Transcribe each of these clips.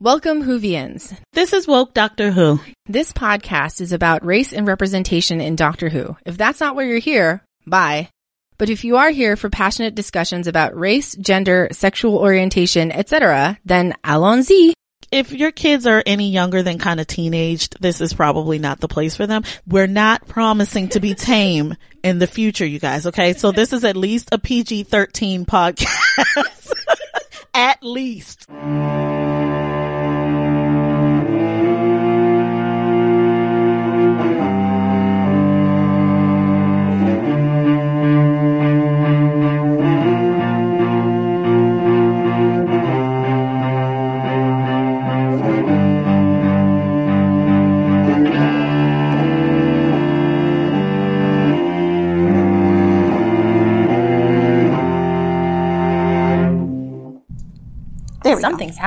Welcome, Whovians. This is Woke Doctor Who. This podcast is about race and representation in Doctor Who. If that's not why you're here, bye. But if you are here for passionate discussions about race, gender, sexual orientation, etc., then allons-y. If your kids are any younger than kind of teenaged, this is probably not the place for them. We're not promising to be tame in the future, you guys. Okay. So this is at least a PG-13 podcast. at least.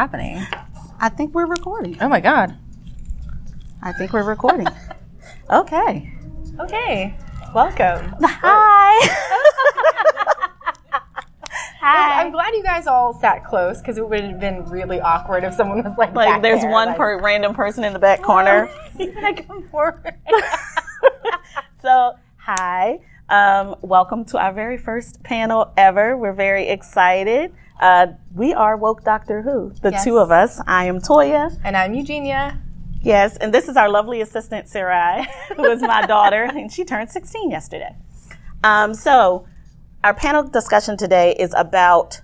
Happening. I think we're recording. Oh my god. I think we're recording. okay. Okay. Welcome. Hi. Hi. I'm glad you guys all sat close because it would have been really awkward if someone was like, Like back there's there, one like, per random person in the back corner. like, come forward. so, hi. Um, welcome to our very first panel ever. We're very excited. Uh, we are Woke Doctor Who, the Yes. two of us. I am Toya. and I'm Eugenia. Yes, and this is our lovely assistant, Sarai, who is my daughter, and she turned 16 yesterday. Um, so, our panel discussion today is about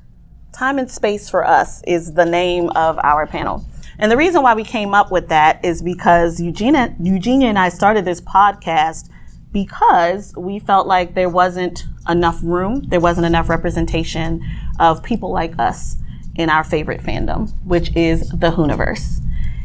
time and space for us, is the name of our panel. And the reason why we came up with that is because Eugenia, Eugenia and I started this podcast because we felt like there wasn't enough room, there wasn't enough representation of people like us in our favorite fandom, which is the Whoniverse.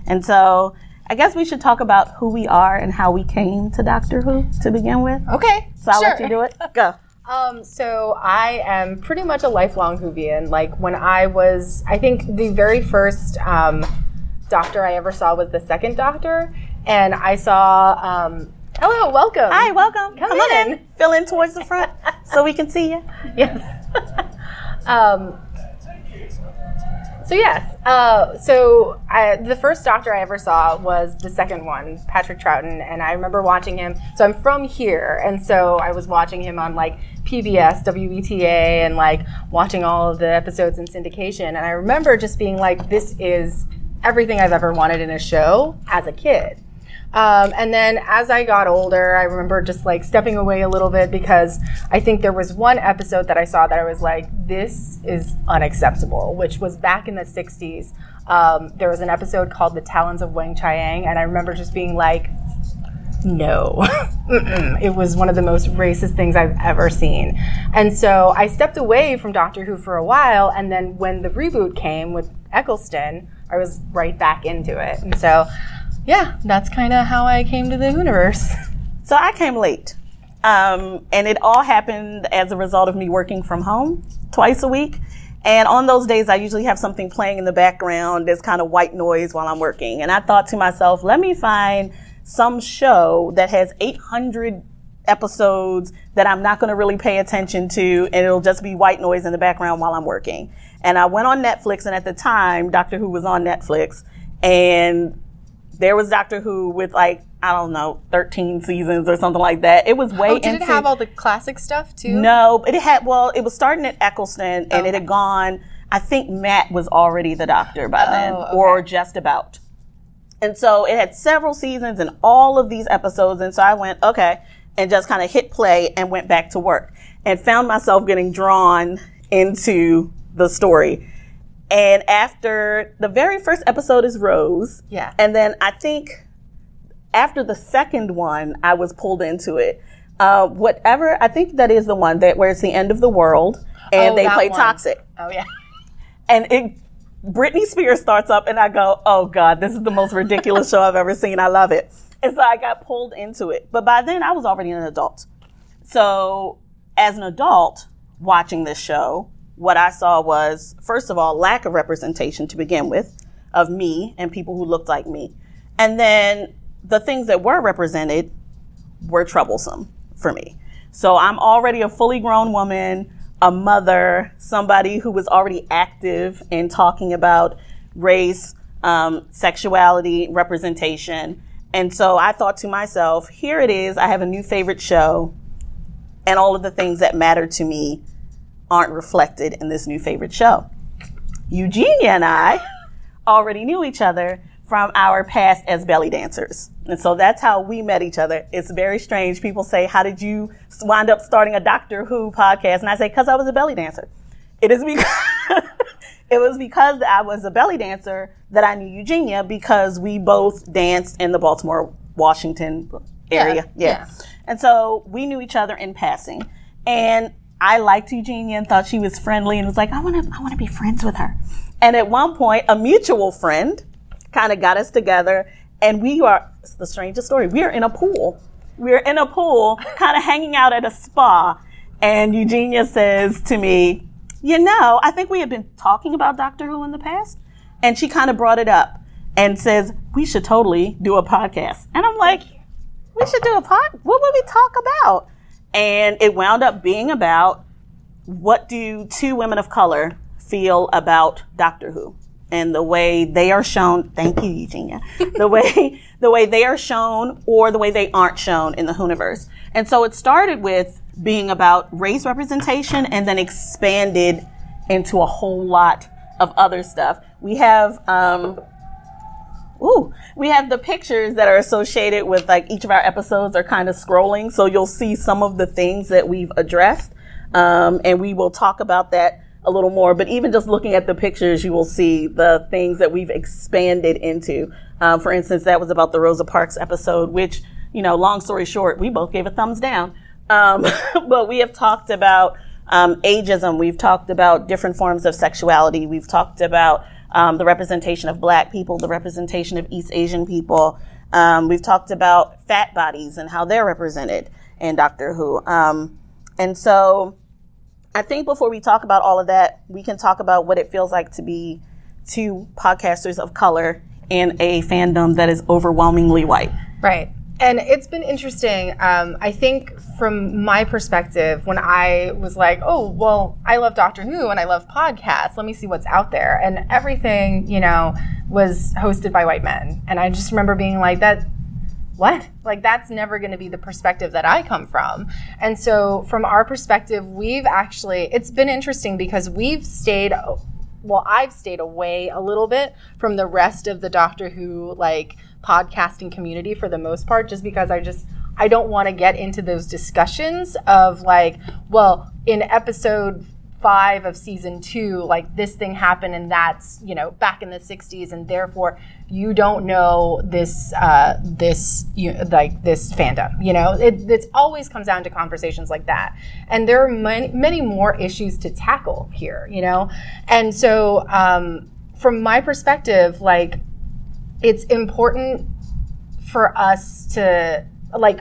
And so I guess we should talk about who we are and how we came to Doctor Who to begin with. Okay. So I'll sure. let you do it. Go. Um, so I am pretty much a lifelong Whovian. Like when I was, I think the very first um, Doctor I ever saw was the second Doctor, and I saw. Um, hello, welcome. Hi, welcome. Come on in. Fill in towards the front so we can see you. Yes. um, so yes. Uh, so I, the first Doctor I ever saw was the second one, Patrick Troughton, and I remember watching him. So I'm from here, and so I was watching him on like PBS, WETA, and like watching all of the episodes in syndication. And I remember just being like, "This is everything I've ever wanted in a show as a kid." Um, and then as I got older, I remember just like stepping away a little bit because I think there was one episode that I saw that I was like, this is unacceptable, which was back in the 60s. Um, there was an episode called The Talons of Weng-Chiang, and I remember just being like, no. It was one of the most racist things I've ever seen. And so I stepped away from Doctor Who for a while, and then when the reboot came with Eccleston, I was right back into it. And so, yeah, that's kind of how I came to the universe. So I came late. Um, and it all happened as a result of me working from home twice a week. And on those days, I usually have something playing in the background. There's kind of white noise while I'm working. And I thought to myself, let me find some show that has 800 episodes that I'm not going to really pay attention to, and it'll just be white noise in the background while I'm working. And I went on Netflix, and at the time, Doctor Who was on Netflix, and there was Doctor Who with like I don't know, 13 seasons or something like that. It was way Oh, did into it have all the classic stuff too? no, it had well, it was starting at Eccleston and it had gone. I think Matt was already the Doctor by then, Oh, okay. or just about. And so it had several seasons and all of these episodes. And so I went, okay, and just kind of hit play and went back to work and found myself getting drawn into the story. And after the very first episode is Rose. Yeah. And then I think after the second one, I was pulled into it. Uh, whatever, I think that is the one that where it's the end of the world and Oh, they play one. Toxic. Oh yeah. And it, Britney Spears starts up and I go, oh God, this is the most ridiculous show I've ever seen. I love it. And so I got pulled into it. But by then I was already an adult. So as an adult watching this show, what I saw was, first of all, lack of representation to begin with of me and people who looked like me. And then the things that were represented were troublesome for me. So I'm already a fully grown woman, a mother, somebody who was already active in talking about race, um, sexuality, representation. And so I thought to myself, here it is. I have a new favorite show, and all of the things that matter to me aren't reflected in this new favorite show. Eugenia and I already knew each other from our past as belly dancers. And so that's how we met each other. It's very strange. People say, How did you wind up starting a Doctor Who podcast? And I say, Because I was a belly dancer. It is because. it was because I was a belly dancer that I knew Eugenia because we both danced in the Baltimore, Washington area. Yeah, yeah. yeah. And so we knew each other in passing. And I liked Eugenia and thought she was friendly and was like, I want to, I want to be friends with her. And at one point, a mutual friend kind of got us together and we are, it's the strangest story. We are in a pool. We're in a pool, kind of hanging out at a spa. And Eugenia says to me, you know, I think we have been talking about Doctor Who in the past. And she kind of brought it up and says, we should totally do a podcast. And I'm like, we should do a pod. What would we talk about? And it wound up being about what do two women of color feel about Doctor Who and the way they are shown. Thank you, Eugenia. the way the way they are shown or the way they aren't shown in the Whoniverse. And so it started with being about race representation and then expanded into a whole lot of other stuff. We have um, Ooh, we have the pictures that are associated with like each of our episodes are kind of scrolling. So you'll see some of the things that we've addressed. Um, and we will talk about that a little more. But even just looking at the pictures, you will see the things that we've expanded into. Um, for instance, that was about the Rosa Parks episode, which, you know, long story short, we both gave a thumbs down. Um, but we have talked about um, ageism. We've talked about different forms of sexuality. We've talked about um, the representation of black people, the representation of East Asian people. Um, we've talked about fat bodies and how they're represented in Doctor Who. Um, and so I think before we talk about all of that, we can talk about what it feels like to be two podcasters of color in a fandom that is overwhelmingly white. Right. And it's been interesting. Um, I think from my perspective, when I was like, oh, well, I love Doctor Who and I love podcasts, let me see what's out there. And everything, you know, was hosted by white men. And I just remember being like, that, what? Like, that's never going to be the perspective that I come from. And so, from our perspective, we've actually, it's been interesting because we've stayed well, I've stayed away a little bit from the rest of the Doctor Who like podcasting community for the most part, just because I just I don't want to get into those discussions of like, well, in episode five of season two, like this thing happened and that's you know back in the '60s, and therefore you don't know this uh, this you, like this fandom. You know, it it's always comes down to conversations like that, and there are many many more issues to tackle here. You know, and so um, from my perspective, like it's important for us to like.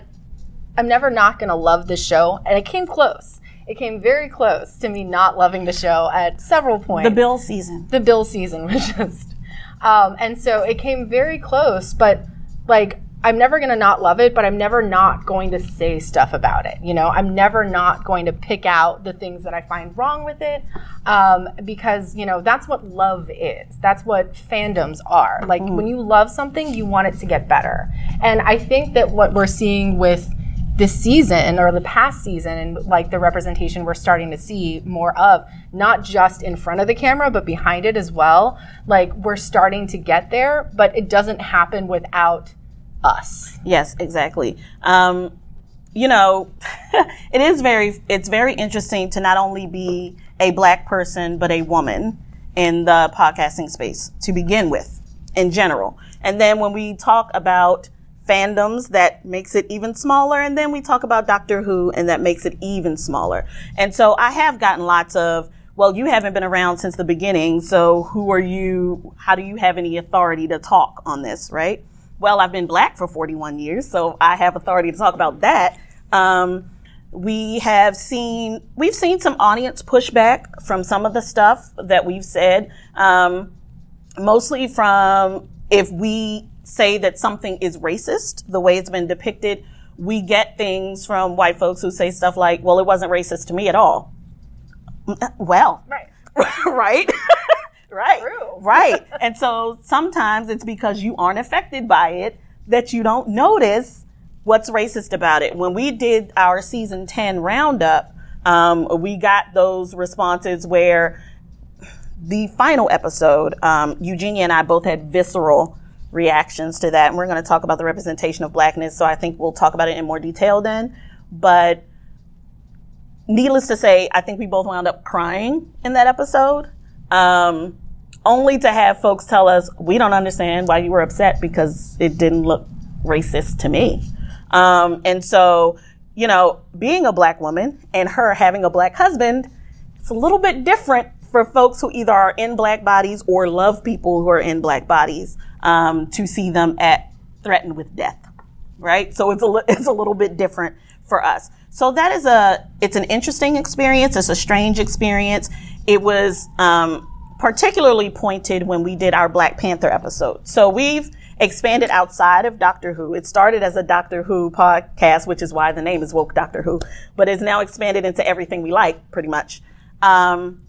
I'm never not to love this show, and it came close. It came very close to me not loving the show at several points. The Bill season. The Bill season was just, um, and so it came very close. But like, I'm never gonna not love it, but I'm never not going to say stuff about it. You know, I'm never not going to pick out the things that I find wrong with it, um, because you know that's what love is. That's what fandoms are. Like when you love something, you want it to get better. And I think that what we're seeing with this season or the past season and like the representation we're starting to see more of not just in front of the camera but behind it as well like we're starting to get there but it doesn't happen without us Yes, exactly. Um, you know, it is very, it's very interesting to not only be a black person, but a woman in the podcasting space to begin with in general. And then when we talk about fandoms, that makes it even smaller. And then we talk about Doctor Who and that makes it even smaller. And so I have gotten lots of, well, you haven't been around since the beginning. So who are you? How do you have any authority to talk on this? Right? well, I've been black for 41 years, so I have authority to talk about that. Um, we have seen we've seen some audience pushback from some of the stuff that we've said, um, mostly from if we say that something is racist, the way it's been depicted, we get things from white folks who say stuff like, "Well, it wasn't racist to me at all." Well, right right? right. Right. and so sometimes it's because you aren't affected by it that you don't notice what's racist about it. When we did our season 10 roundup, um, we got those responses where the final episode, um, Eugenia and I both had visceral reactions to that. And we're going to talk about the representation of blackness. So I think we'll talk about it in more detail then. But needless to say, I think we both wound up crying in that episode. Um, only to have folks tell us, we don't understand why you were upset because it didn't look racist to me. Um, and so, you know, being a black woman and her having a black husband, it's a little bit different for folks who either are in black bodies or love people who are in black bodies um, to see them at threatened with death, right? So it's a it's a little bit different for us. So that is a it's an interesting experience. It's a strange experience. It was um, particularly pointed when we did our Black Panther episode. So we've expanded outside of Doctor Who. It started as a Doctor Who podcast, which is why the name is Woke Doctor Who, but it's now expanded into everything we like, pretty much. Um,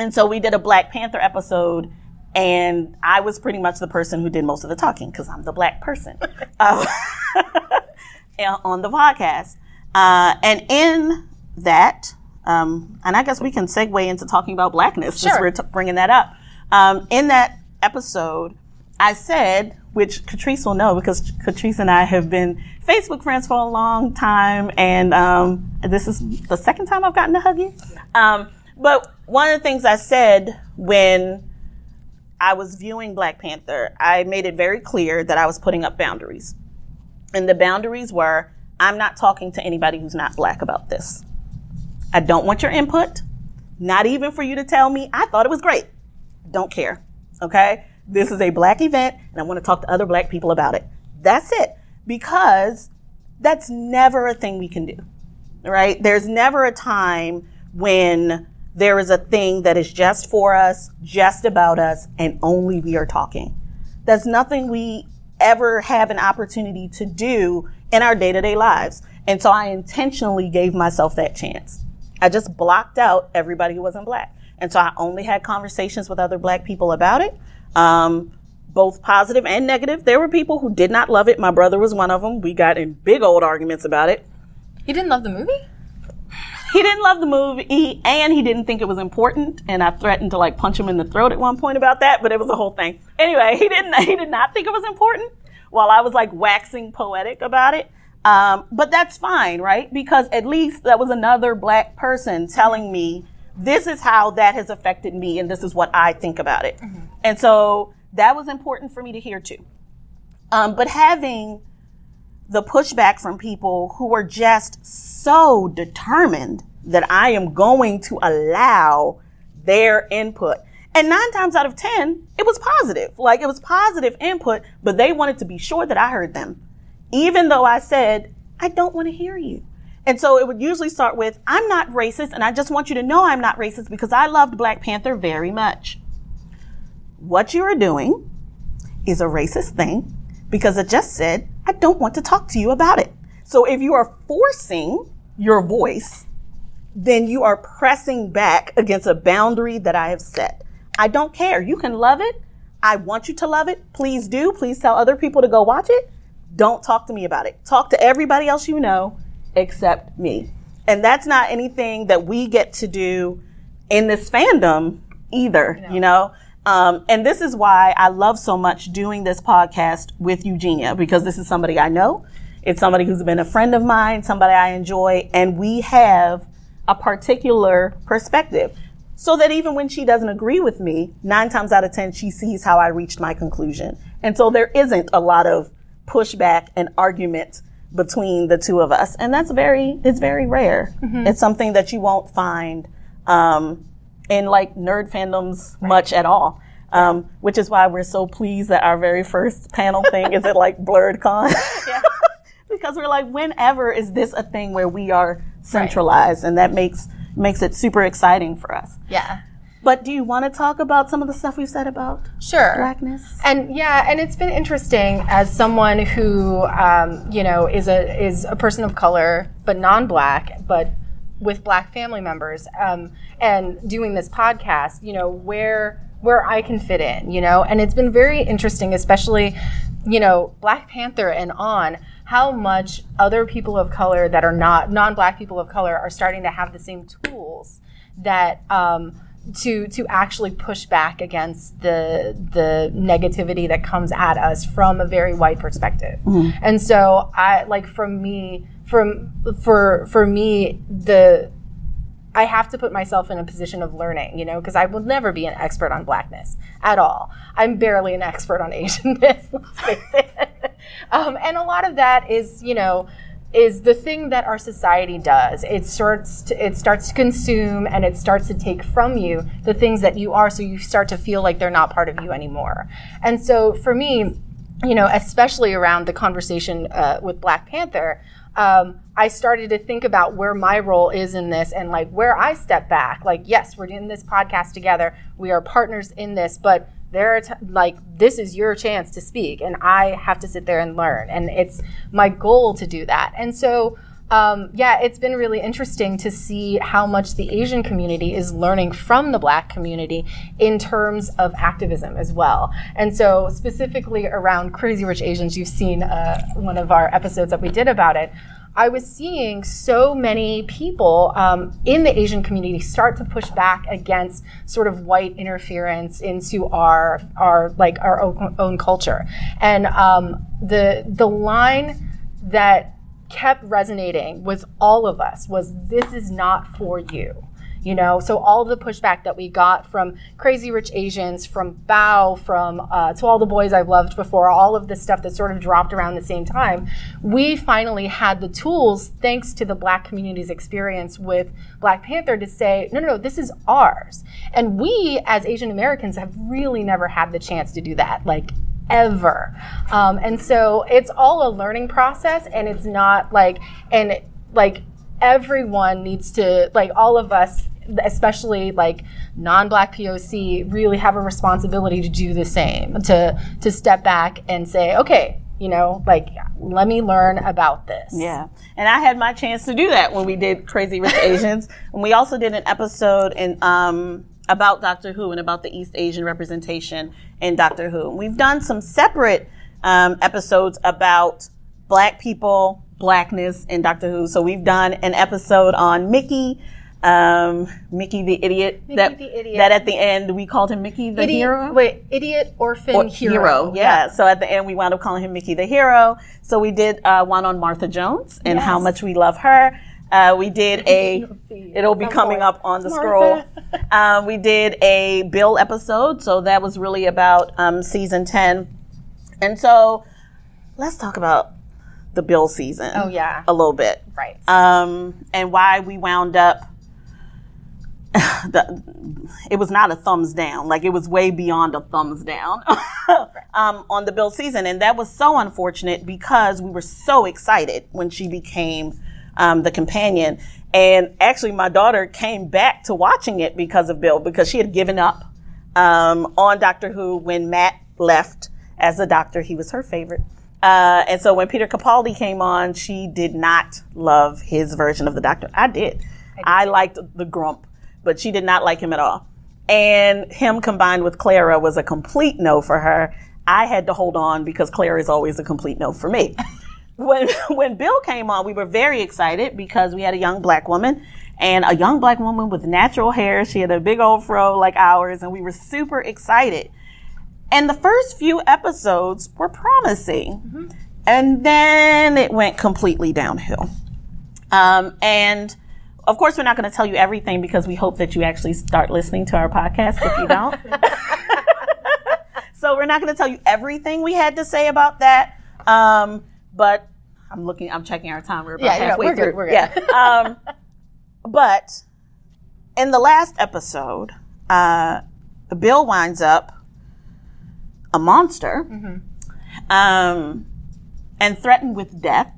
and so we did a Black Panther episode, and I was pretty much the person who did most of the talking because I'm the black person uh, on the podcast. Uh, and in that, um, and I guess we can segue into talking about blackness since we're t- bringing that up. Um, in that episode, I said, which Catrice will know because Catrice and I have been Facebook friends for a long time, and um, this is the second time I've gotten to hug you. But one of the things I said when I was viewing Black Panther, I made it very clear that I was putting up boundaries. And the boundaries were I'm not talking to anybody who's not black about this. I don't want your input, not even for you to tell me I thought it was great. Don't care. Okay? This is a black event and I want to talk to other black people about it. That's it. Because that's never a thing we can do. Right? There's never a time when there is a thing that is just for us, just about us, and only we are talking. That's nothing we ever have an opportunity to do in our day to day lives. And so I intentionally gave myself that chance. I just blocked out everybody who wasn't black. And so I only had conversations with other black people about it, um, both positive and negative. There were people who did not love it. My brother was one of them. We got in big old arguments about it. He didn't love the movie? He didn't love the movie and he didn't think it was important. And I threatened to like punch him in the throat at one point about that, but it was a whole thing. Anyway, he didn't, he did not think it was important while I was like waxing poetic about it. Um, but that's fine, right? Because at least that was another black person telling me this is how that has affected me and this is what I think about it. And so that was important for me to hear too. Um, but having the pushback from people who were just so determined that I am going to allow their input. And nine times out of 10, it was positive. Like it was positive input, but they wanted to be sure that I heard them. Even though I said, I don't want to hear you. And so it would usually start with, I'm not racist, and I just want you to know I'm not racist because I loved Black Panther very much. What you are doing is a racist thing because it just said, I don't want to talk to you about it. So if you are forcing your voice, then you are pressing back against a boundary that I have set. I don't care. You can love it. I want you to love it. Please do. Please tell other people to go watch it. Don't talk to me about it. Talk to everybody else you know except me. And that's not anything that we get to do in this fandom either, you know? Um, and this is why I love so much doing this podcast with Eugenia because this is somebody I know. It's somebody who's been a friend of mine, somebody I enjoy, and we have a particular perspective. So that even when she doesn't agree with me, nine times out of 10, she sees how I reached my conclusion. And so there isn't a lot of pushback and argument between the two of us. And that's very, it's very rare. It's something that you won't find, um, in like nerd fandoms much at all. Um, which is why we're so pleased that our very first panel thing is at like Blerdcon. because we're like, whenever is this a thing where we are centralized? And that makes makes it super exciting for us. Yeah. But do you want to talk about some of the stuff we've said about Sure. blackness? And yeah, and it's been interesting as someone who, um, you know, is a is a person of color but non-black, but with black family members, um, and doing this podcast. You know, where where I can fit in, you know? And it's been very interesting, especially, you know, Black Panther and on how much other people of color that are not non-black people of color are starting to have the same tools that um, to to actually push back against the the negativity that comes at us from a very white perspective. And so I like from me from for for me the I have to put myself in a position of learning, you know, because I will never be an expert on blackness at all. I'm barely an expert on Asianness, let's face it. um, and a lot of that is, you know, is the thing that our society does. It starts to, it starts to consume and it starts to take from you the things that you are, so you start to feel like they're not part of you anymore. And so for me, you know, especially around the conversation uh, with Black Panther, um, I started to think about where my role is in this and like where I step back. Like, yes, we're doing this podcast together. We are partners in this, but there are t- like this is your chance to speak, and I have to sit there and learn. And it's my goal to do that. And so, um, yeah, it's been really interesting to see how much the Asian community is learning from the Black community in terms of activism as well. And so, specifically around Crazy Rich Asians, you've seen uh, one of our episodes that we did about it. I was seeing so many people um, in the Asian community start to push back against sort of white interference into our our like our own, own culture, and um, the the line that kept resonating with all of us was this is not for you you know so all the pushback that we got from crazy rich asians from bao from uh, to all the boys i've loved before all of this stuff that sort of dropped around the same time we finally had the tools thanks to the black community's experience with black panther to say no no no this is ours and we as asian americans have really never had the chance to do that like ever. Um, and so it's all a learning process, and it's not like, and like everyone needs to, like all of us, especially like non-black POC, really have a responsibility to do the same, to to step back and say, okay, you know, like let me learn about this. Yeah. And I had my chance to do that when we did Crazy Rich Asians. and we also did an episode in um, about Doctor Who and about the East Asian representation in Doctor Who. We've done some separate um, episodes about black people, blackness in Doctor Who. So we've done an episode on Mickey, um, Mickey the idiot. Mickey that, the idiot. That at the end we called him Mickey the Idiot, hero. wait, idiot, orphan, Or- hero. hero. Yeah. So at the end, we wound up calling him Mickey the hero. So we did uh, one on Martha Jones and how much we love her. Uh, we did a. It'll be coming up on the scroll. Um, we did a Bill episode, so that was really about um, season ten. And so, let's talk about the Bill season. Oh, yeah. a little bit Right. um, and why we wound up. The, it was not a thumbs down, like it was way beyond a thumbs down um, on the Bill season, and that was so unfortunate because we were so excited when she became um, the companion, and actually my daughter came back to watching it because of Bill because she had given up um, on Doctor Who when Matt left as the Doctor. He was her favorite. Uh, and so when Peter Capaldi came on, she did not love his version of the Doctor. I did. I, liked the grump, but she did not like him at all. And him combined with Clara was a complete no for her. I had to hold on because Clara is always a complete no for me. when when Bill came on, we were very excited because we had a young black woman and a young black woman with natural hair. She had a big old fro like ours, and we were super excited. And the first few episodes were promising. And then it went completely downhill. Um, and of course, we're not going to tell you everything because we hope that you actually start listening to our podcast if you don't. so we're not going to tell you everything we had to say about that. Um, but I'm looking, I'm checking our time. We're about Yeah, yeah, halfway we're good, through. we're good. Yeah. Um, but in the last episode, uh, Bill winds up a monster Mm-hmm. um, and threatened with death.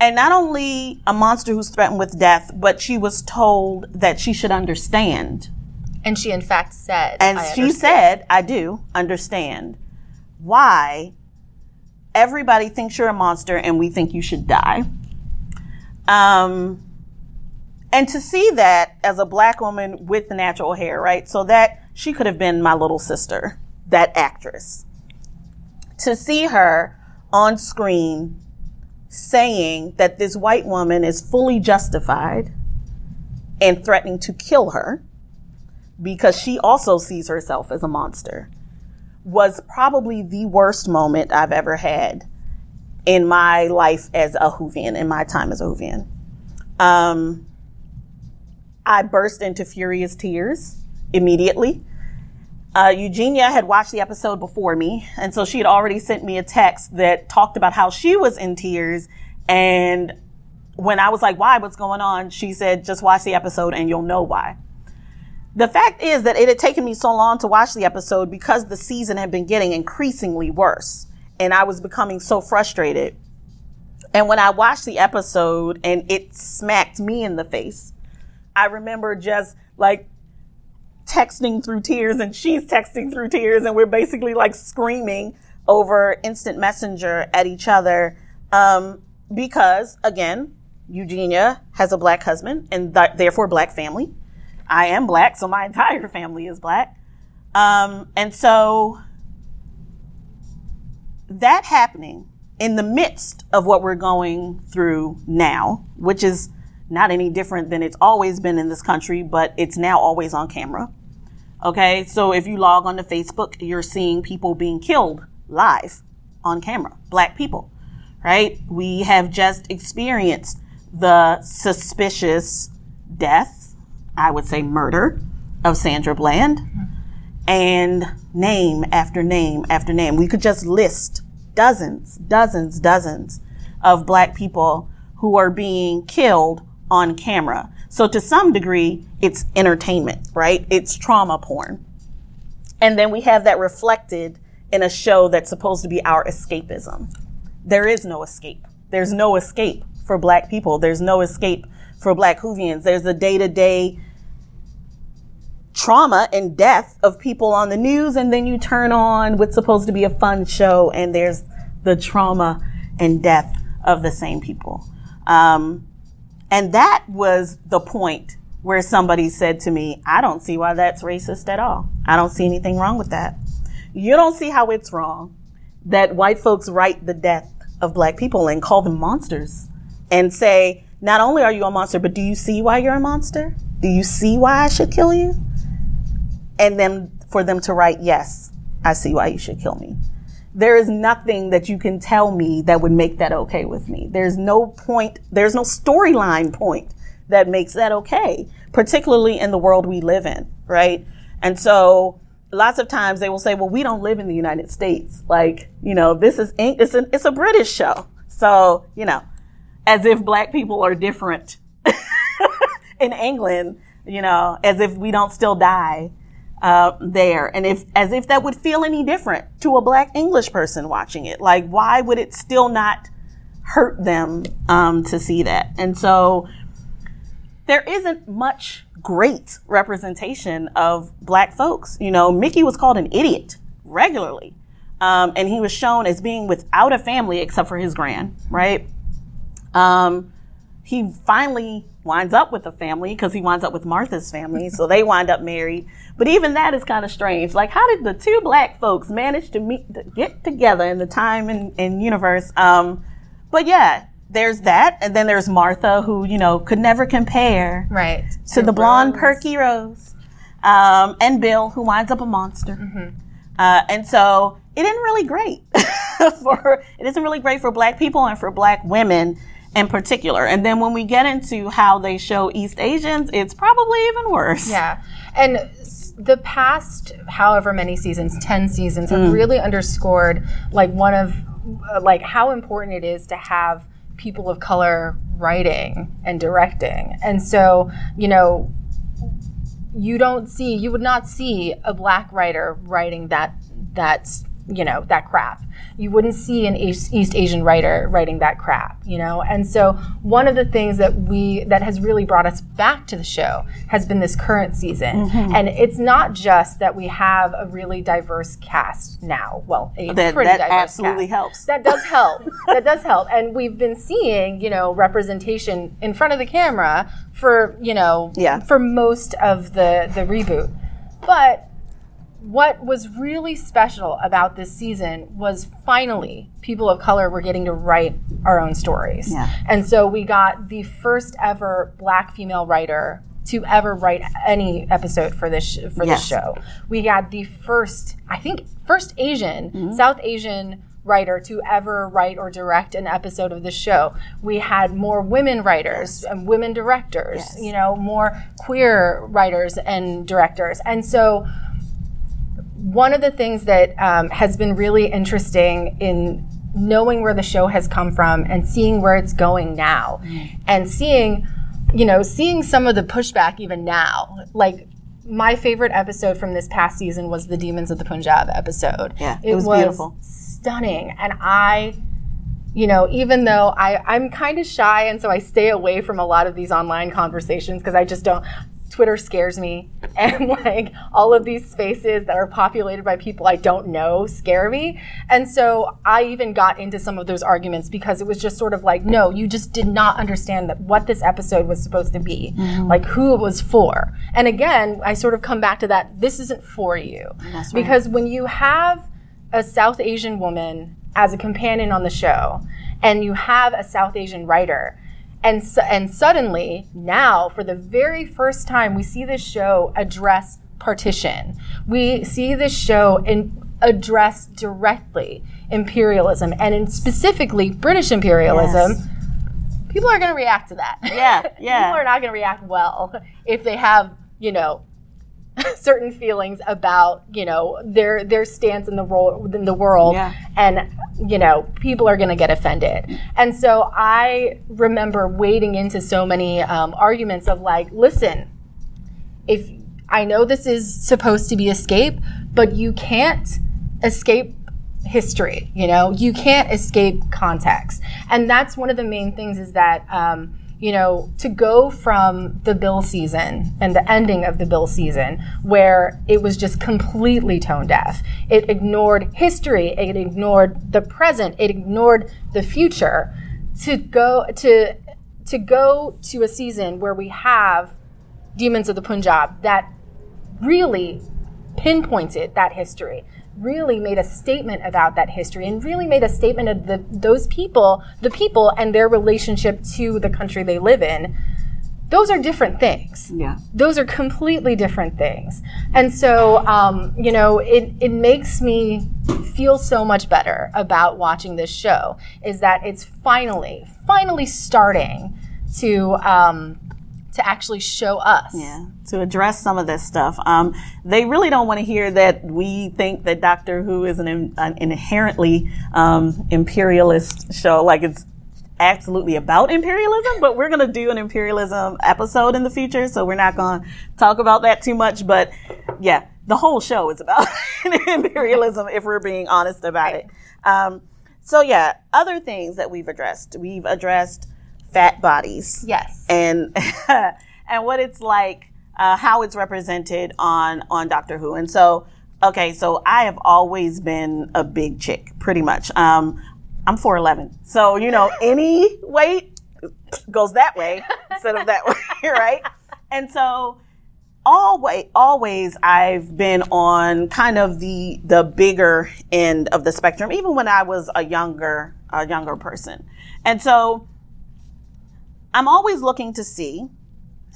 And not only a monster who's threatened with death, but she was told that she should understand. and she, in fact, said, And she understand. said, I do understand why everybody thinks you're a monster and we think you should die. Um, and to see that as a black woman with natural hair, right? So that she could have been my little sister, that actress. To see her on screen saying that this white woman is fully justified and threatening to kill her because she also sees herself as a monster was probably the worst moment I've ever had in my life as a Whovian, in my time as a Whovian. Um, I burst into furious tears immediately. Uh, Eugenia had watched the episode before me, and so she had already sent me a text that talked about how she was in tears. And when I was like, why? What's going on? She said, just watch the episode and you'll know why. The fact is that it had taken me so long to watch the episode because the season had been getting increasingly worse and I was becoming so frustrated. And when I watched the episode and it smacked me in the face, I remember just like texting through tears and she's texting through tears and we're basically like screaming over instant messenger at each other. Um, because again, Eugenia has a black husband and th- therefore black family. I am black, so my entire family is black. Um, and so that happening in the midst of what we're going through now, which is not any different than it's always been in this country, but it's now always on camera. Okay, so if you log on to Facebook, you're seeing people being killed live on camera, black people, right? We have just experienced the suspicious death, I would say murder, of Sandra Bland and name after name after name. We could just list dozens, dozens, dozens of black people who are being killed on camera. So to some degree, it's entertainment, right? It's trauma porn. And then we have that reflected in a show that's supposed to be our escapism. There is no escape. There's no escape for black people. There's no escape for black Whovians. There's the day to day trauma and death of people on the news, and then you turn on what's supposed to be a fun show, and there's the trauma and death of the same people. Um, and that was the point where somebody said to me, I don't see why that's racist at all. I don't see anything wrong with that. You don't see how it's wrong that white folks write the death of black people and call them monsters and say, not only are you a monster, but do you see why you're a monster? Do you see why I should kill you? and then for them to write, yes, I see why you should kill me. There is nothing that you can tell me that would make that okay with me. There's no point, there's no storyline point that makes that okay, particularly in the world we live in, right? And so lots of times they will say, well, we don't live in the United States. Like, you know, this is, it's, an, it's a British show. So, you know, as if black people are different in England, you know, as if we don't still die uh, there, and if as if that would feel any different to a Black English person watching it. Like, why would it still not hurt them um, to see that? And so there isn't much great representation of Black folks. You know, Mickey was called an idiot regularly. Um, and he was shown as being without a family except for his grand, right? Um, he finally winds up with a family because he winds up with Martha's family. so they wind up married. But even that is kind of strange. Like, how did the two black folks manage to meet, to get together in the time and, and universe? Um, but yeah, there's that. And then there's Martha, who, you know, could never compare right to the blonde, perky Rose. Um, and Bill, who winds up a monster. Mm-hmm. Uh, and so it isn't really great for, it isn't really great for black people and for black women in particular. And then when we get into how they show East Asians, it's probably even worse. Yeah. And the past however many seasons, 10 seasons have mm. really underscored like one of uh, like how important it is to have people of color writing and directing. And so, you know, you don't see you would not see a black writer writing that that you know that crap. You wouldn't see an east asian writer writing that crap you know? And so one of the things that we that has really brought us back to the show has been this current season. Mm-hmm. and it's not just that we have a really diverse cast now. Well a that, pretty that diverse absolutely cast. helps. That does help. That does help. And we've been seeing you know representation in front of the camera for you know yeah. for most of the the reboot. But what was really special about this season was finally people of color were getting to write our own stories. Yeah. And so we got the first ever black female writer to ever write any episode for this sh- for Yes. this show. We got the first, I think, first Asian, Mm-hmm. South Asian writer to ever write or direct an episode of the show. We had more women writers and women directors, Yes. you know, more queer writers and directors. And so one of the things that um, has been really interesting in knowing where the show has come from and seeing where it's going now. And seeing you know seeing some of the pushback even now. Like my favorite episode from this past season was the demons of the punjab episode. Yeah, it was beautiful. stunning. And i you know even though i i'm kind of shy and so i stay away from a lot of these online conversations because i just don't twitter scares me. And like all of these spaces that are populated by people i don't know scare me. And so i even got into some of those arguments because it was just sort of like no you just did not understand that what this episode was supposed to be. Mm-hmm. Like who it was for. And again i sort of come back to that this isn't for you. Right. because when you have a South Asian woman as a companion on the show, and you have a South Asian writer, and su- and suddenly now, for the very first time, we see this show address partition. We see this show in address directly imperialism, and in specifically British imperialism. Yes. People are going to react to that. Yeah, yeah. People are not going to react well if they have, you know, certain feelings about you know their their stance in the role in the world Yeah. and you know people are going to get offended. And so i remember wading into so many um, arguments of like listen if i know this is supposed to be escape but you can't escape history you know? You can't escape context. And that's one of the main things is that um, you know to go from the bill season and the ending of the bill season where it was just completely tone deaf. It ignored history. It ignored the present. It ignored the future. To go to to go to a season where we have demons of the punjab that really pinpointed that history really made a statement about that history and really made a statement of the those people the people and their relationship to the country they live in. Those are different things. Yeah. those are completely different things. And so um, you know it, it makes me feel so much better about watching this show is that it's finally finally starting to um, to actually show us Yeah, to address some of this stuff. Um, they really don't want to hear that we think that Doctor Who is an, an inherently um, imperialist show, like it's absolutely about imperialism, but we're going to do an imperialism episode in the future, so we're not going to talk about that too much. But yeah, the whole show is about imperialism if we're being honest about it. Um, so yeah, other things that we've addressed. We've addressed fat bodies yes and and what it's like, uh, how it's represented on on Doctor Who. And so, okay, so I have always been a big chick, pretty much. Um, I'm 4'11, so you know any weight goes that way instead of that way, right? And so. Always, always, I've been on kind of the the bigger end of the spectrum, even when I was a younger a younger person, and so I'm always looking to see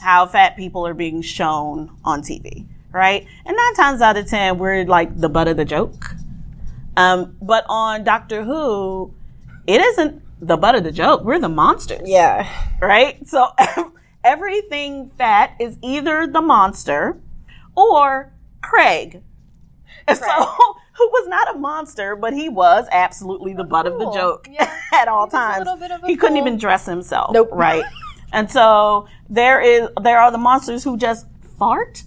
how fat people are being shown on TV, right? And nine times out of ten, we're like the butt of the joke. Um, but on Doctor Who, it isn't the butt of the joke. We're the monsters. yeah Right? So everything fat is either the monster or Craig. And So, who was not a monster, but he was absolutely the butt of the joke Yeah. at all times. little bit of a he couldn't even dress himself. Nope. Right. and so there is there are the monsters who just fart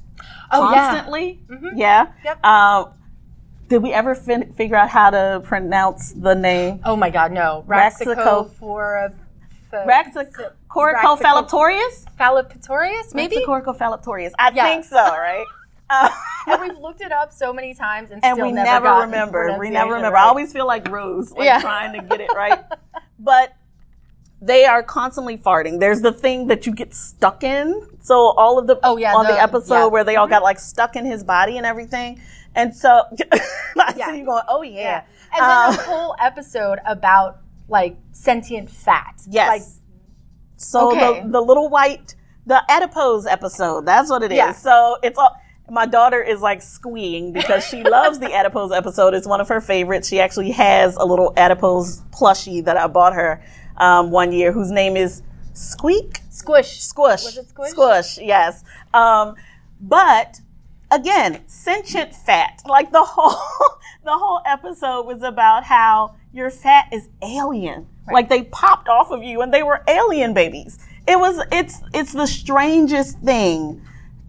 Oh, yeah. constantly. Yeah. Yep. Um, did we ever fin- figure out how to pronounce the name? oh my god no Raxico- Raxico Raxacoricophalloptorius? Fallopitorius, maybe? Raxacoricophalloptorius. I Yeah. think so, right? Uh, and we've looked it up so many times and, and we never, never, remember. We never remember. right. I always feel like Rose, like Yeah. trying to get it right. but they are constantly farting. There's the thing that you get stuck in. So all of the Oh, yeah, on the, the- episode yeah. where they all got like stuck in his body and everything. And so I Yeah. see you going, oh yeah. And then Um, a whole episode about like sentient fat. Yes. Like So Okay. the, the little white, the adipose episode, that's what it is. Yeah. So it's all, my daughter is like squeeing because she loves the adipose episode. It's one of her favorites. She actually has a little adipose plushie that I bought her um, one year whose name is Squeak. squish. Squish. Was it squish? Squish, yes. Um, but again, sentient fat. Like the whole the whole episode was about how your fat is alien. Like they popped off of you and they were alien babies. It was it's it's the strangest thing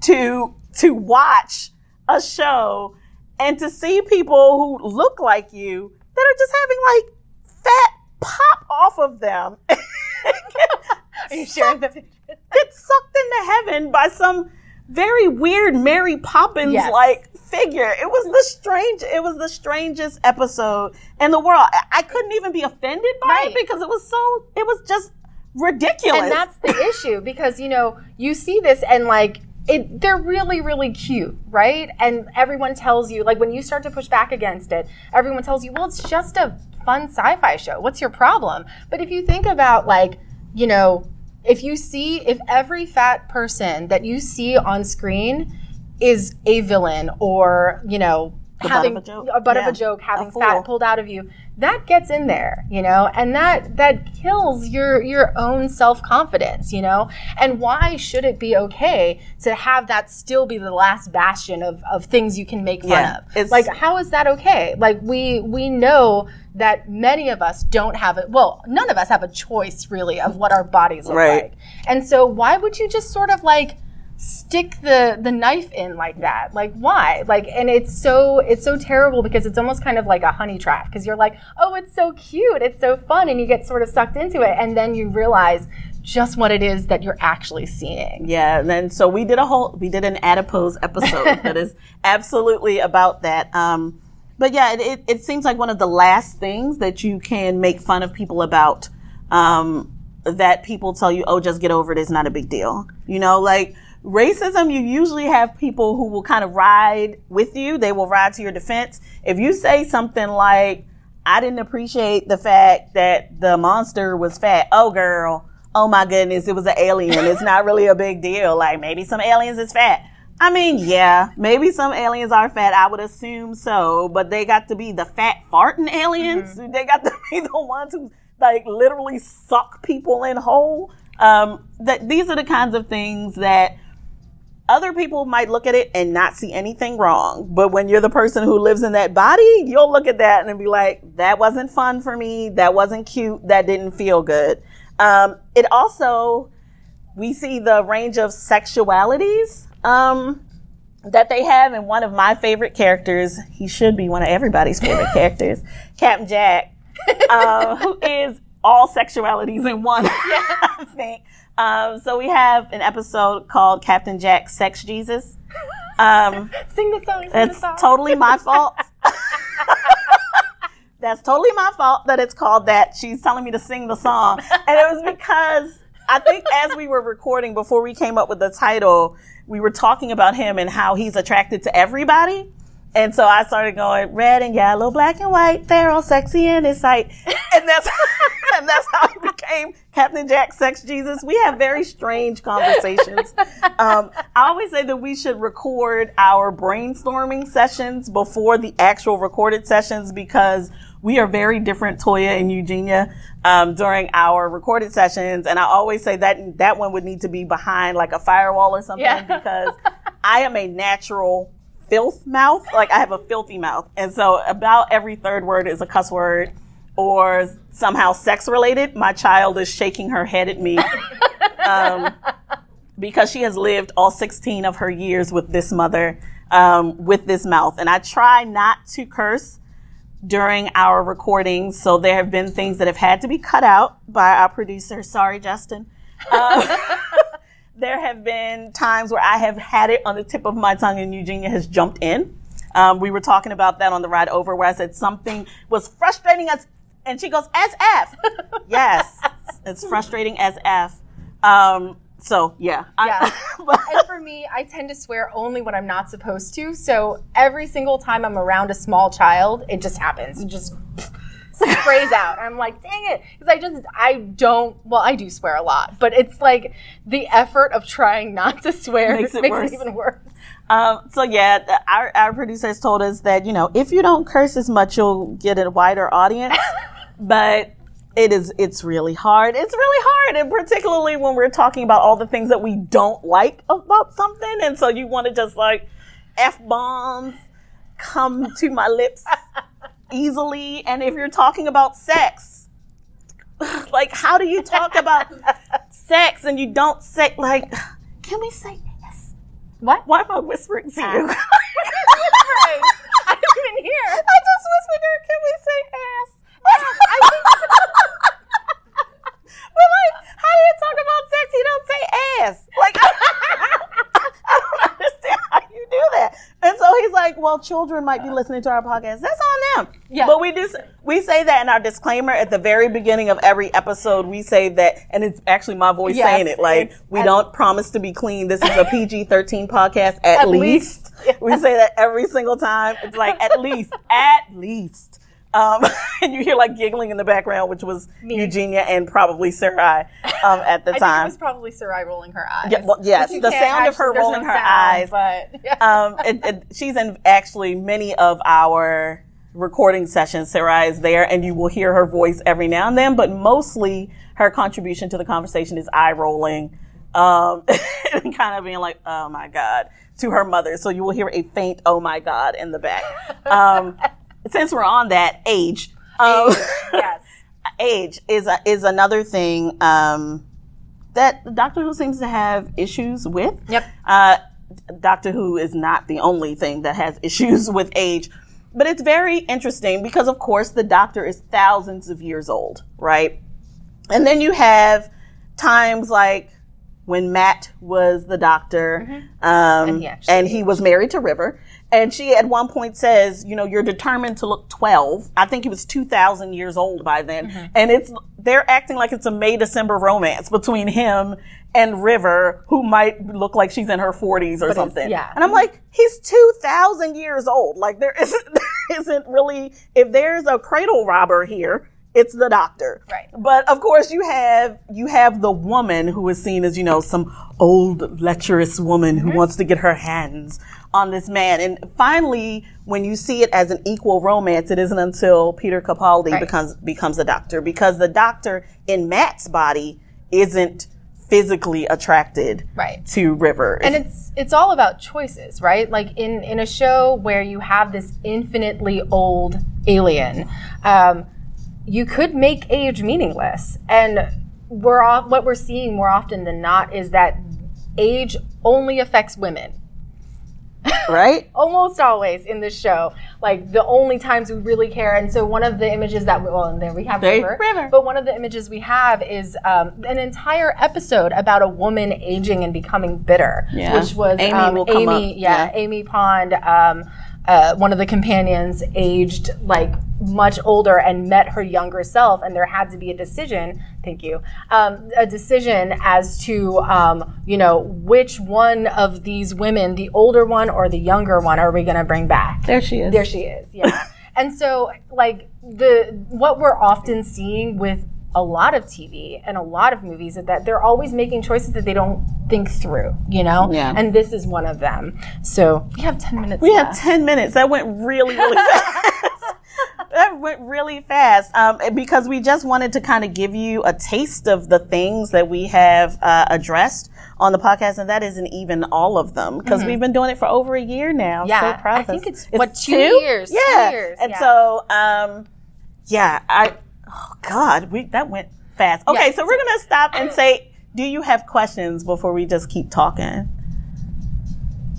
to to watch a show and to see people who look like you that are just having like fat pop off of them. Are you sharing the picture? get sucked into heaven by some very weird Mary Poppins Yes. like figure. It was the strange. It was the strangest episode in the world. I, I couldn't even be offended by Right. it because it was so. It was just ridiculous. And that's the issue because you know you see this and like it they're really really cute, right? And everyone tells you like when you start to push back against it, everyone tells you, "Well, it's just a fun sci-fi show. What's your problem?" But if you think about like, you know, if you see if every fat person that you see on screen is a villain or, you know, butt having of a joke. a butt Yeah. of a joke, having A fat pulled out of you, that gets in there, you know, and that that kills your your own self confidence, you know. And why should it be okay to have that still be the last bastion of, of things you can make fun Yeah, of? it's- like, how is that okay? Like we we know that many of us don't have it. Well, none of us have a choice really of what our bodies look Right. like, and so why would you just sort of like stick the the knife in like that like why like and it's so it's so terrible because it's almost kind of like a honey trap because you're like oh it's so cute it's so fun and you get sort of sucked into it and then you realize just what it is that you're actually seeing Yeah, and then so we did a whole we did an adipose episode that is absolutely about that. Um, but yeah, it, it, it seems like one of the last things that you can make fun of people about. Um, that people tell you, oh, just get over it. It's not a big deal. You know, like racism, you usually have people who will kind of ride with you. They will ride to your defense. If you say something like, I didn't appreciate the fact that the monster was fat. Oh, girl. Oh my goodness. It was an alien. It's not really a big deal. Like maybe some aliens is fat. I mean, yeah, maybe some aliens are fat. I would assume so, but they got to be the fat farting aliens. They got to be the ones who like literally suck people in whole. Um, that these are the kinds of things that other people might look at it and not see anything wrong. But when you're the person who lives in that body, you'll look at that and be like, that wasn't fun for me. That wasn't cute. That didn't feel good. Um, it also, we see the range of sexualities, um, that they have. And one of my favorite characters, he should be one of everybody's favorite characters, Captain Jack, uh, who is all sexualities in one, I think. Um, so we have an episode called Captain Jack Sex Jesus. Um, sing the song sing the it's song totally my fault. That's totally my fault that it's called that. She's telling me to sing the song. And it was because I think as we were recording before we came up with the title, we were talking about him and how he's attracted to everybody. And so I started going red and yellow, black and white, they're all sexy, and his sight. And that's and that's how became Captain Jack Sex Jesus. We have very strange conversations. Um, I always say that we should record our brainstorming sessions before the actual recorded sessions because we are very different, Toya and Eugenia, um, during our recorded sessions. And I always say that that one would need to be behind like a firewall or something Yeah. because I am a natural filth mouth. Like I have a filthy mouth. And so about every third word is a cuss word or somehow sex related. My child is shaking her head at me. um, because she has lived all 16 of her years with this mother, um, with this mouth. And I try not to curse during our recordings. So there have been things that have had to be cut out by our producer. Sorry, Justin. Uh, there have been times where I have had it on the tip of my tongue and Eugenia has jumped in. Um, we were talking about that on the ride over where I said something was frustrating us and she goes, SF. yes, it's frustrating as F. Um, So yeah, Yeah. but- and for me, I tend to swear only when I'm not supposed to. So every single time I'm around a small child, it just happens. It just sprays out. I'm like, dang it. Because I just, I don't, well, I do swear a lot, but it's like the effort of trying not to swear Makes it makes worse. it even worse. Um, so yeah, the- our, our producers told us that, you know, if you don't curse as much, you'll get a wider audience. but it is, it's really hard. It's really hard. And particularly when we're talking about all the things that we don't like about something. And so you want to just like F bombs come to my lips easily. And if you're talking about sex, like how do you talk about sex and you don't say like, can we say yes? What? Why am I whispering to you? Ah. Whispering. I don't even hear. I just whispered can we say ass? I think But like, how do you talk about sex? You don't say ass. Like, I don't understand how you do that. And so he's like, well, children might be listening to our podcast. That's on them. Yeah. But we just we say that in our disclaimer at the very beginning of every episode. We say that, and it's actually my voice Yes, saying it. Like, it's- we at- don't promise to be clean. This is a PG thirteen podcast. At, At least, least. we say that every single time. It's like at least, at least. Um, and you hear like giggling in the background, which was Eugenia and probably Sarai um, at the I think it time. was probably Sarai rolling her eyes. Yeah, well, yes, the sound of her rolling no her sound, eyes. But yeah. um, it, it, she's in actually many of our recording sessions. Sarai is there, and you will hear her voice every now and then, but mostly her contribution to the conversation is eye rolling, um, and kind of being like, "Oh my god," to her mother. So you will hear a faint "Oh my god" in the back. Since we're on that age, um, yes. age is a, is another thing um, that Doctor Who seems to have issues with. Yep. Uh, Doctor Who is not the only thing that has issues with age, but it's very interesting because, of course, the Doctor is thousands of years old, right? And then you have times like when Matt was the Doctor, um, And he and he was married to River. And she at one point says, you know, you're determined to look 12. I think he was 2,000 years old by then. Mm-hmm. And it's, they're acting like it's a May December romance between him and River, who might look like she's in her 40s or something. yeah. And I'm mm-hmm. like, he's 2,000 years old. Like there isn't, there isn't really, if there's a cradle robber here, it's the doctor. Right. But of course you have you have the woman who is seen as, you know, some old lecherous woman who wants to get her hands on this man. And finally, when you see it as an equal romance, it isn't until Peter Capaldi Right. becomes becomes a doctor because the doctor in Matt's body isn't physically attracted Right. to River. and it's it's all about choices right like in in a show where you have this infinitely old alien um, you could make age meaningless and we're all, what we're seeing more often than not is that age only affects women right? almost always in this show. Like the only times we really care. And so one of the images that we, well, and there we have There- River, River. But one of the images we have is um, an entire episode about a woman aging and becoming bitter, Yeah. which was Amy um, Amy, yeah, Yeah. Amy Pond. Um, uh, one of the companions aged like much older and met her younger self, and there had to be a decision. Thank you. Um, a decision as to um, you know which one of these women, the older one or the younger one, are we going to bring back? There she is. There she is. Yeah. and so like the what we're often seeing with a lot of TV and a lot of movies is that they're always making choices that they don't think through, you know? Yeah. And this is one of them. So we have 10 minutes We have 10 minutes. That went really, really fast. that went really fast um, because we just wanted to kind of give you a taste of the things that we have uh, addressed on the podcast, and that isn't even all of them because we've been doing it for over a year now. Yeah, so proud I think us. it's, what, two years? Two Yeah, years, and yeah. so um, yeah, I oh God, we that went fast. Okay, Yes. so we're gonna stop and say, do you have questions before we just keep talking?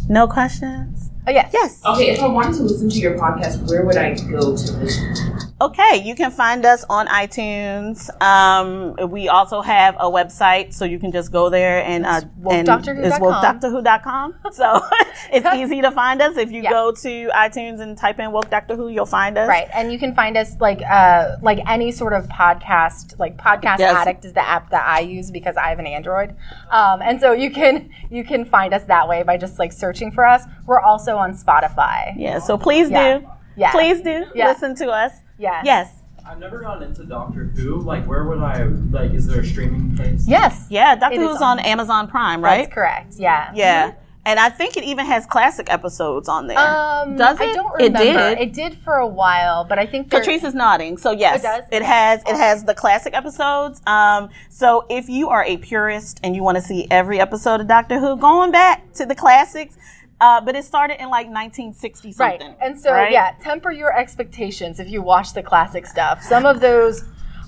No questions. Oh, yes. Yes. Okay, if I wanted to listen to your podcast, where would I go to listen? Okay, you can find us on iTunes. Um, we also have a website, so you can just go there and uh, and it's wokedoctorwho.com. So it's easy to find us. If you Yeah. go to iTunes and type in Woke Doctor Who, you'll find us. Right, and you can find us like uh, like any sort of podcast. Like Podcast Yes. Addict is the app that I use because I have an Android, um, and so you can you can find us that way by just like searching for us. We're also on Spotify. Yeah. So please Yeah. do. Yeah. Please do Yeah. listen to us. Yeah. Yes. I've never gotten into Doctor Who. Like, where would I like? Is there a streaming place? Yes. Yeah. Doctor It is Who's on on- Amazon Prime, right? That's correct. Yeah. Yeah. And I think it even has classic episodes on there. Um, Does I it? don't It remember. did. It did for a while, but I think there- Patrice is nodding. So yes, It does? it has it has the classic episodes. Um, so if you are a purist and you want to see every episode of Doctor Who, going back to the classics, uh, but it started in like 1960 something. Right. And so, right? yeah, temper your expectations if you watch the classic stuff. Some of those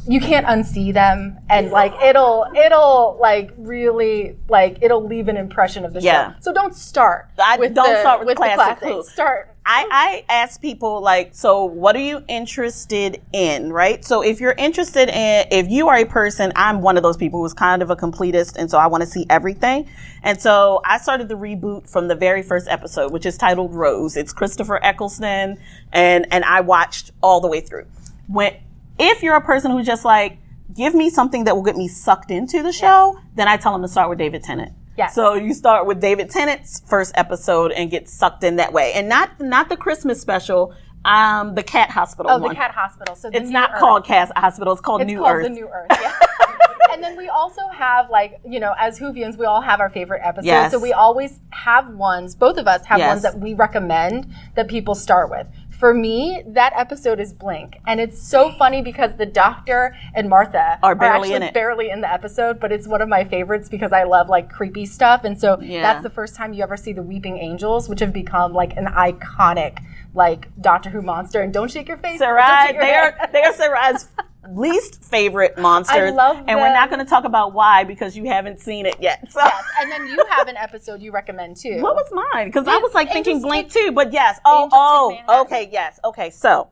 you can't unsee them and like it'll it'll like really like it'll leave an impression of the Yeah. show. So don't start I- with don't the, start with the classic classics. Who. Start I, I ask people like, so what are you interested in, right? So if you're interested in, if you are a person, I'm one of those people who's kind of a completist, and so I want to see everything. And so I started the reboot from the very first episode, which is titled Rose. It's Christopher Eccleston, and and I watched all the way through. When if you're a person who's just like, give me something that will get me sucked into the show, then I tell them to start with David Tennant. Yes. So you start with David Tennant's first episode and get sucked in that way, and not not the Christmas special, um, the Cat Hospital Oh, one. the cat hospital. So It's New not Earth. called Cat Hospital. It's called New Earth. It's New called Earth. the New Earth. Yeah. and then we also have like you know, as Whovians, we all have our favorite episodes. Yes. So we always have ones. Both of us have Yes. ones that we recommend that people start with. For me, that episode is Blink, and it's so funny because the Doctor and Martha Are barely actually in it. barely in the episode, but it's one of my favorites because I love like creepy stuff, and so Yeah. that's the first time you ever see the Weeping Angels, which have become like an iconic like Doctor Who monster. And don't shake your face. your they are they are Sarai's least favorite monsters, love and we're not going to talk about why because you haven't seen it yet. So. and then you have an episode you recommend too. What was mine? Because I was like thinking Blink too, but yes. Oh, oh, okay, yes. Okay, so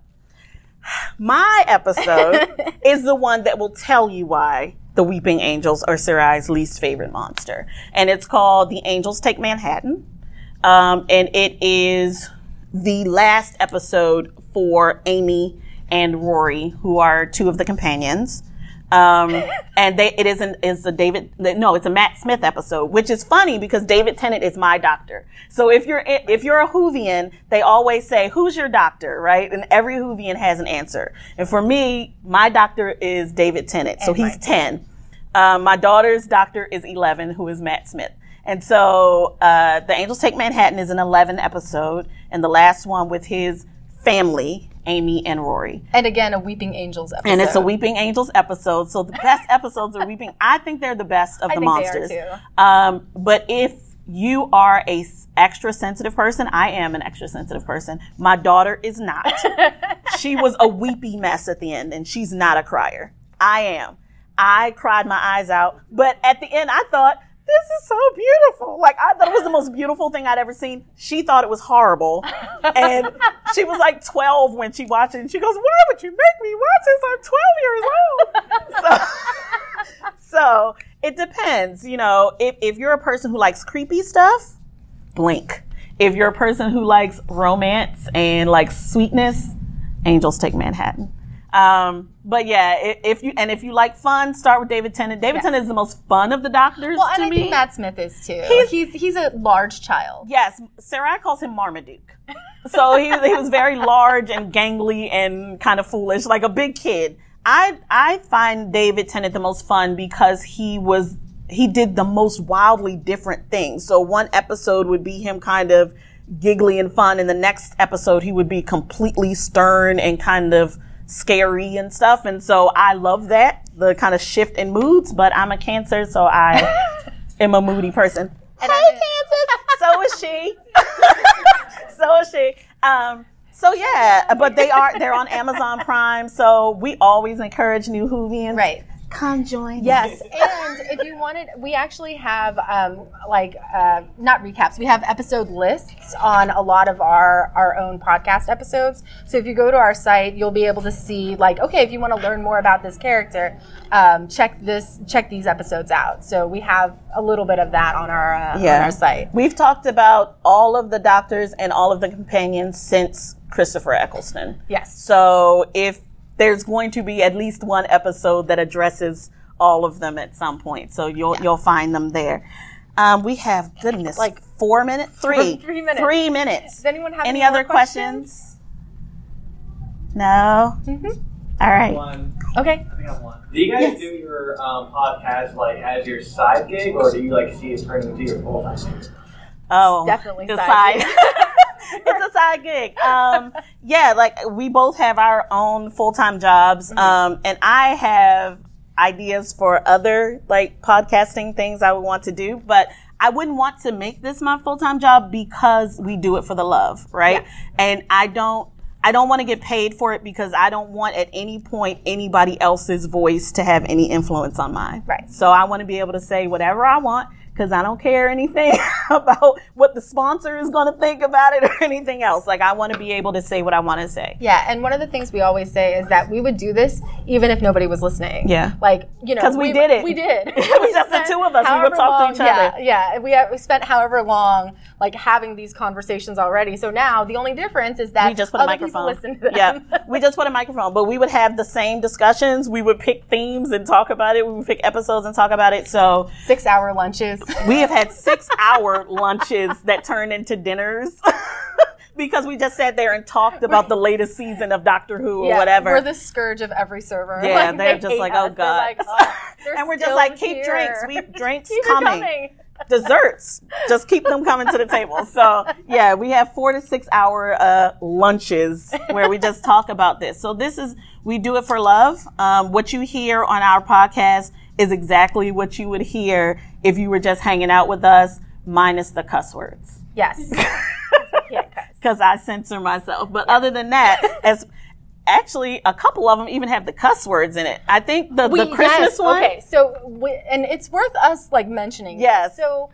my episode is the one that will tell you why the Weeping Angels are Sarai's least favorite monster. And it's called The Angels Take Manhattan. Um, and it is the last episode for Amy and Rory, who are two of the companions. Um, and they, it is an, is a David, no, it's a Matt Smith episode, which is funny because David Tennant is my doctor. So if you're, if you're a Whovian, they always say, who's your doctor, right? And every Whovian has an answer. And for me, my doctor is David Tennant. So And he's 10. Um, my daughter's doctor is 11, who is Matt Smith. And so, uh, The Angels Take Manhattan is an 11 episode, and the last one with his family, Amy and Rory. And again, a Weeping Angels episode. And it's a Weeping Angels episode. So the best episodes are Weeping. I think they're the best of I the think they are monsters. too. Um, but if you are a extra sensitive person, I am an extra sensitive person. My daughter is not. she was a weepy mess at the end, and she's not a crier. I am. I cried my eyes out, but at the end, I thought. This is so beautiful. Like I thought it was the most beautiful thing I'd ever seen. She thought it was horrible. And she was like 12 when she watched it. And she goes, Why would you make me watch this? I'm 12 years old. So, so it depends. You know, if, if you're a person who likes creepy stuff, blink. If you're a person who likes romance and like sweetness, Angels Take Manhattan. Um, but yeah, if you and if you like fun, start with David Tennant. David Yes. Tennant is the most fun of the doctors well, and to I me. think Matt Smith is too. He's- He's he's, a large child. Yes, Sarah calls him Marmaduke. So he, he was very large and gangly and kind of foolish, like a big kid. I I find David Tennant the most fun because he was he did the most wildly different things. So one episode would be him kind of giggly and fun, and the next episode he would be completely stern and kind of scary and stuff. And so I love that the kind of shift in moods. But I'm a Cancer, so I am a moody person. And hey, mean- So is she. so is she. Um, so yeah, but they are they're on Amazon Prime. So we always encourage new Whovians Right. Come join. Yes, and if you wanted, we actually have um, like uh, not recaps. We have episode lists on a lot of our our own podcast episodes. So if you go to our site, you'll be able to see like, okay, if you want to learn more about this character, um, check this check these episodes out. So we have a little bit of that on our uh, on our site. We've talked about all of the doctors and all of the companions since Christopher Eccleston. Yes. So if there's going to be at least one episode that addresses all of them at some point, so you'll you'll find them there. Um, we have goodness, like four minutes, three, Three minutes. three minutes. Does anyone have any, any other questions? No. Mm-hmm. All right. One. Okay. I think I have one. Do you guys do your um, podcast like as your side gig, or do you like see it turning into your full time gig? Oh, definitely the side side. it's a side gig. Um, yeah, like we both have our own full time jobs, Mm-hmm. um, and I have ideas for other like podcasting things I would want to do, but I wouldn't want to make this my full time job because we do it for the love, right? Yeah. And I don't. I don't want to get paid for it because I don't want at any point anybody else's voice to have any influence on mine. Right. So I want to be able to say whatever I want because I don't care anything about what the sponsor is going to think about it or anything else. Like I want to be able to say what I want to say. Yeah, and one of the things we always say is that we would do this even if nobody was listening. Yeah. like you know, because we did it. We did. was just the two of us. We would talk to each yeah, other. Yeah, we we spent however long like having these conversations already. So now the only difference is that We just put a microphone. people listen to them. Yeah, we just put a microphone, but we would have the same discussions. We would pick themes and talk about it. We would pick episodes and talk about it. So Six hour lunches. we have had six hour lunches that turned into dinners because we just sat there and talked about the latest season of Doctor Who or Yeah, whatever. We're the scourge of every server. Yeah, Like, they're they just like, oh god, like, oh, and we're just like, keep here. drinks. We drinks Keep it coming. Desserts, just keep them coming to the table. So yeah, we have four to six hour uh, lunches where we just talk about this. So this is we do it for love. Um, what you hear on our podcast is exactly what you would hear if you were just hanging out with us, minus the cuss words Yes. yeah, because I censor myself. But other than that, as actually a couple of them even have the cuss words in it. I think the, We- the Christmas yes, one. Okay, so we, and it's worth us like mentioning. Yes. So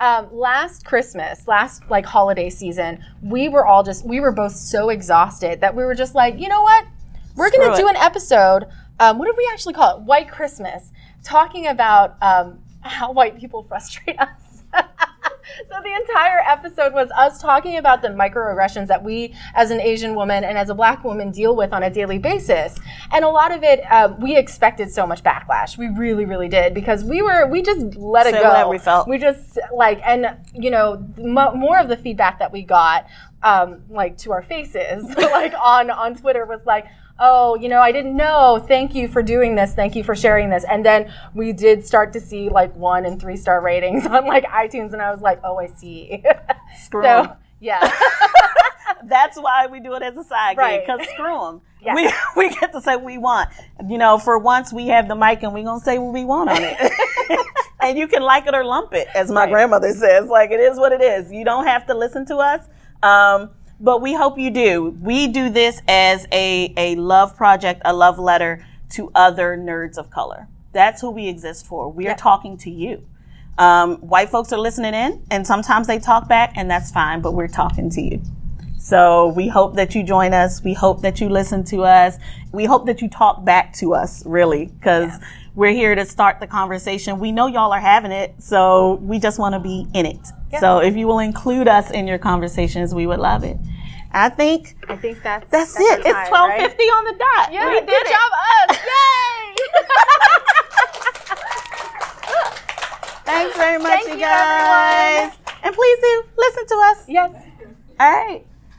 um, last Christmas, last like holiday season, we were all just we were both so exhausted that we were just like, you know what, we're Screw gonna do an episode. Um, what did we actually call it? White Christmas, talking about um, how white people frustrate us. so the entire episode was us talking about the microaggressions that we, as an Asian woman and as a black woman, deal with on a daily basis. And a lot of it, uh, we expected so much backlash. We really, really did because we were we just let it Said go. we felt. We just like, and you know, mo- more of the feedback that we got, um, like to our faces, like on on Twitter, was like, "Oh, you know, I didn't know. Thank you for doing this. Thank you for sharing this." And then we did start to see like one and three star ratings on like iTunes, and I was like, "Oh, I see." Screw 'em. so yeah, That's why we do it as a side Right. gig, because screw them. Yeah. We, we get to say what we want. You know, for once we have the mic and we're going to say what we want on it. and you can like it or lump it, as my Right. grandmother says. Like, it is what it is. You don't have to listen to us. Um, but we hope you do. We do this as a, a love project, a love letter to other nerds of color. That's who we exist for. We are talking to you. Um, white folks are listening in, and sometimes they talk back, and that's fine, but we're talking to you. So we hope that you join us. We hope that you listen to us. We hope that you talk back to us, really, because we're here to start the conversation. We know y'all are having it, so we just want to be in it. So if you will include us in your conversations, we would love it. I think I think that's that's, our it. It's twelve fifty right? on the dot. Yeah, we good did it. job, us! Yay! Thanks very much, Thank you you, guys. everyone. And please do listen to us. yes. All right.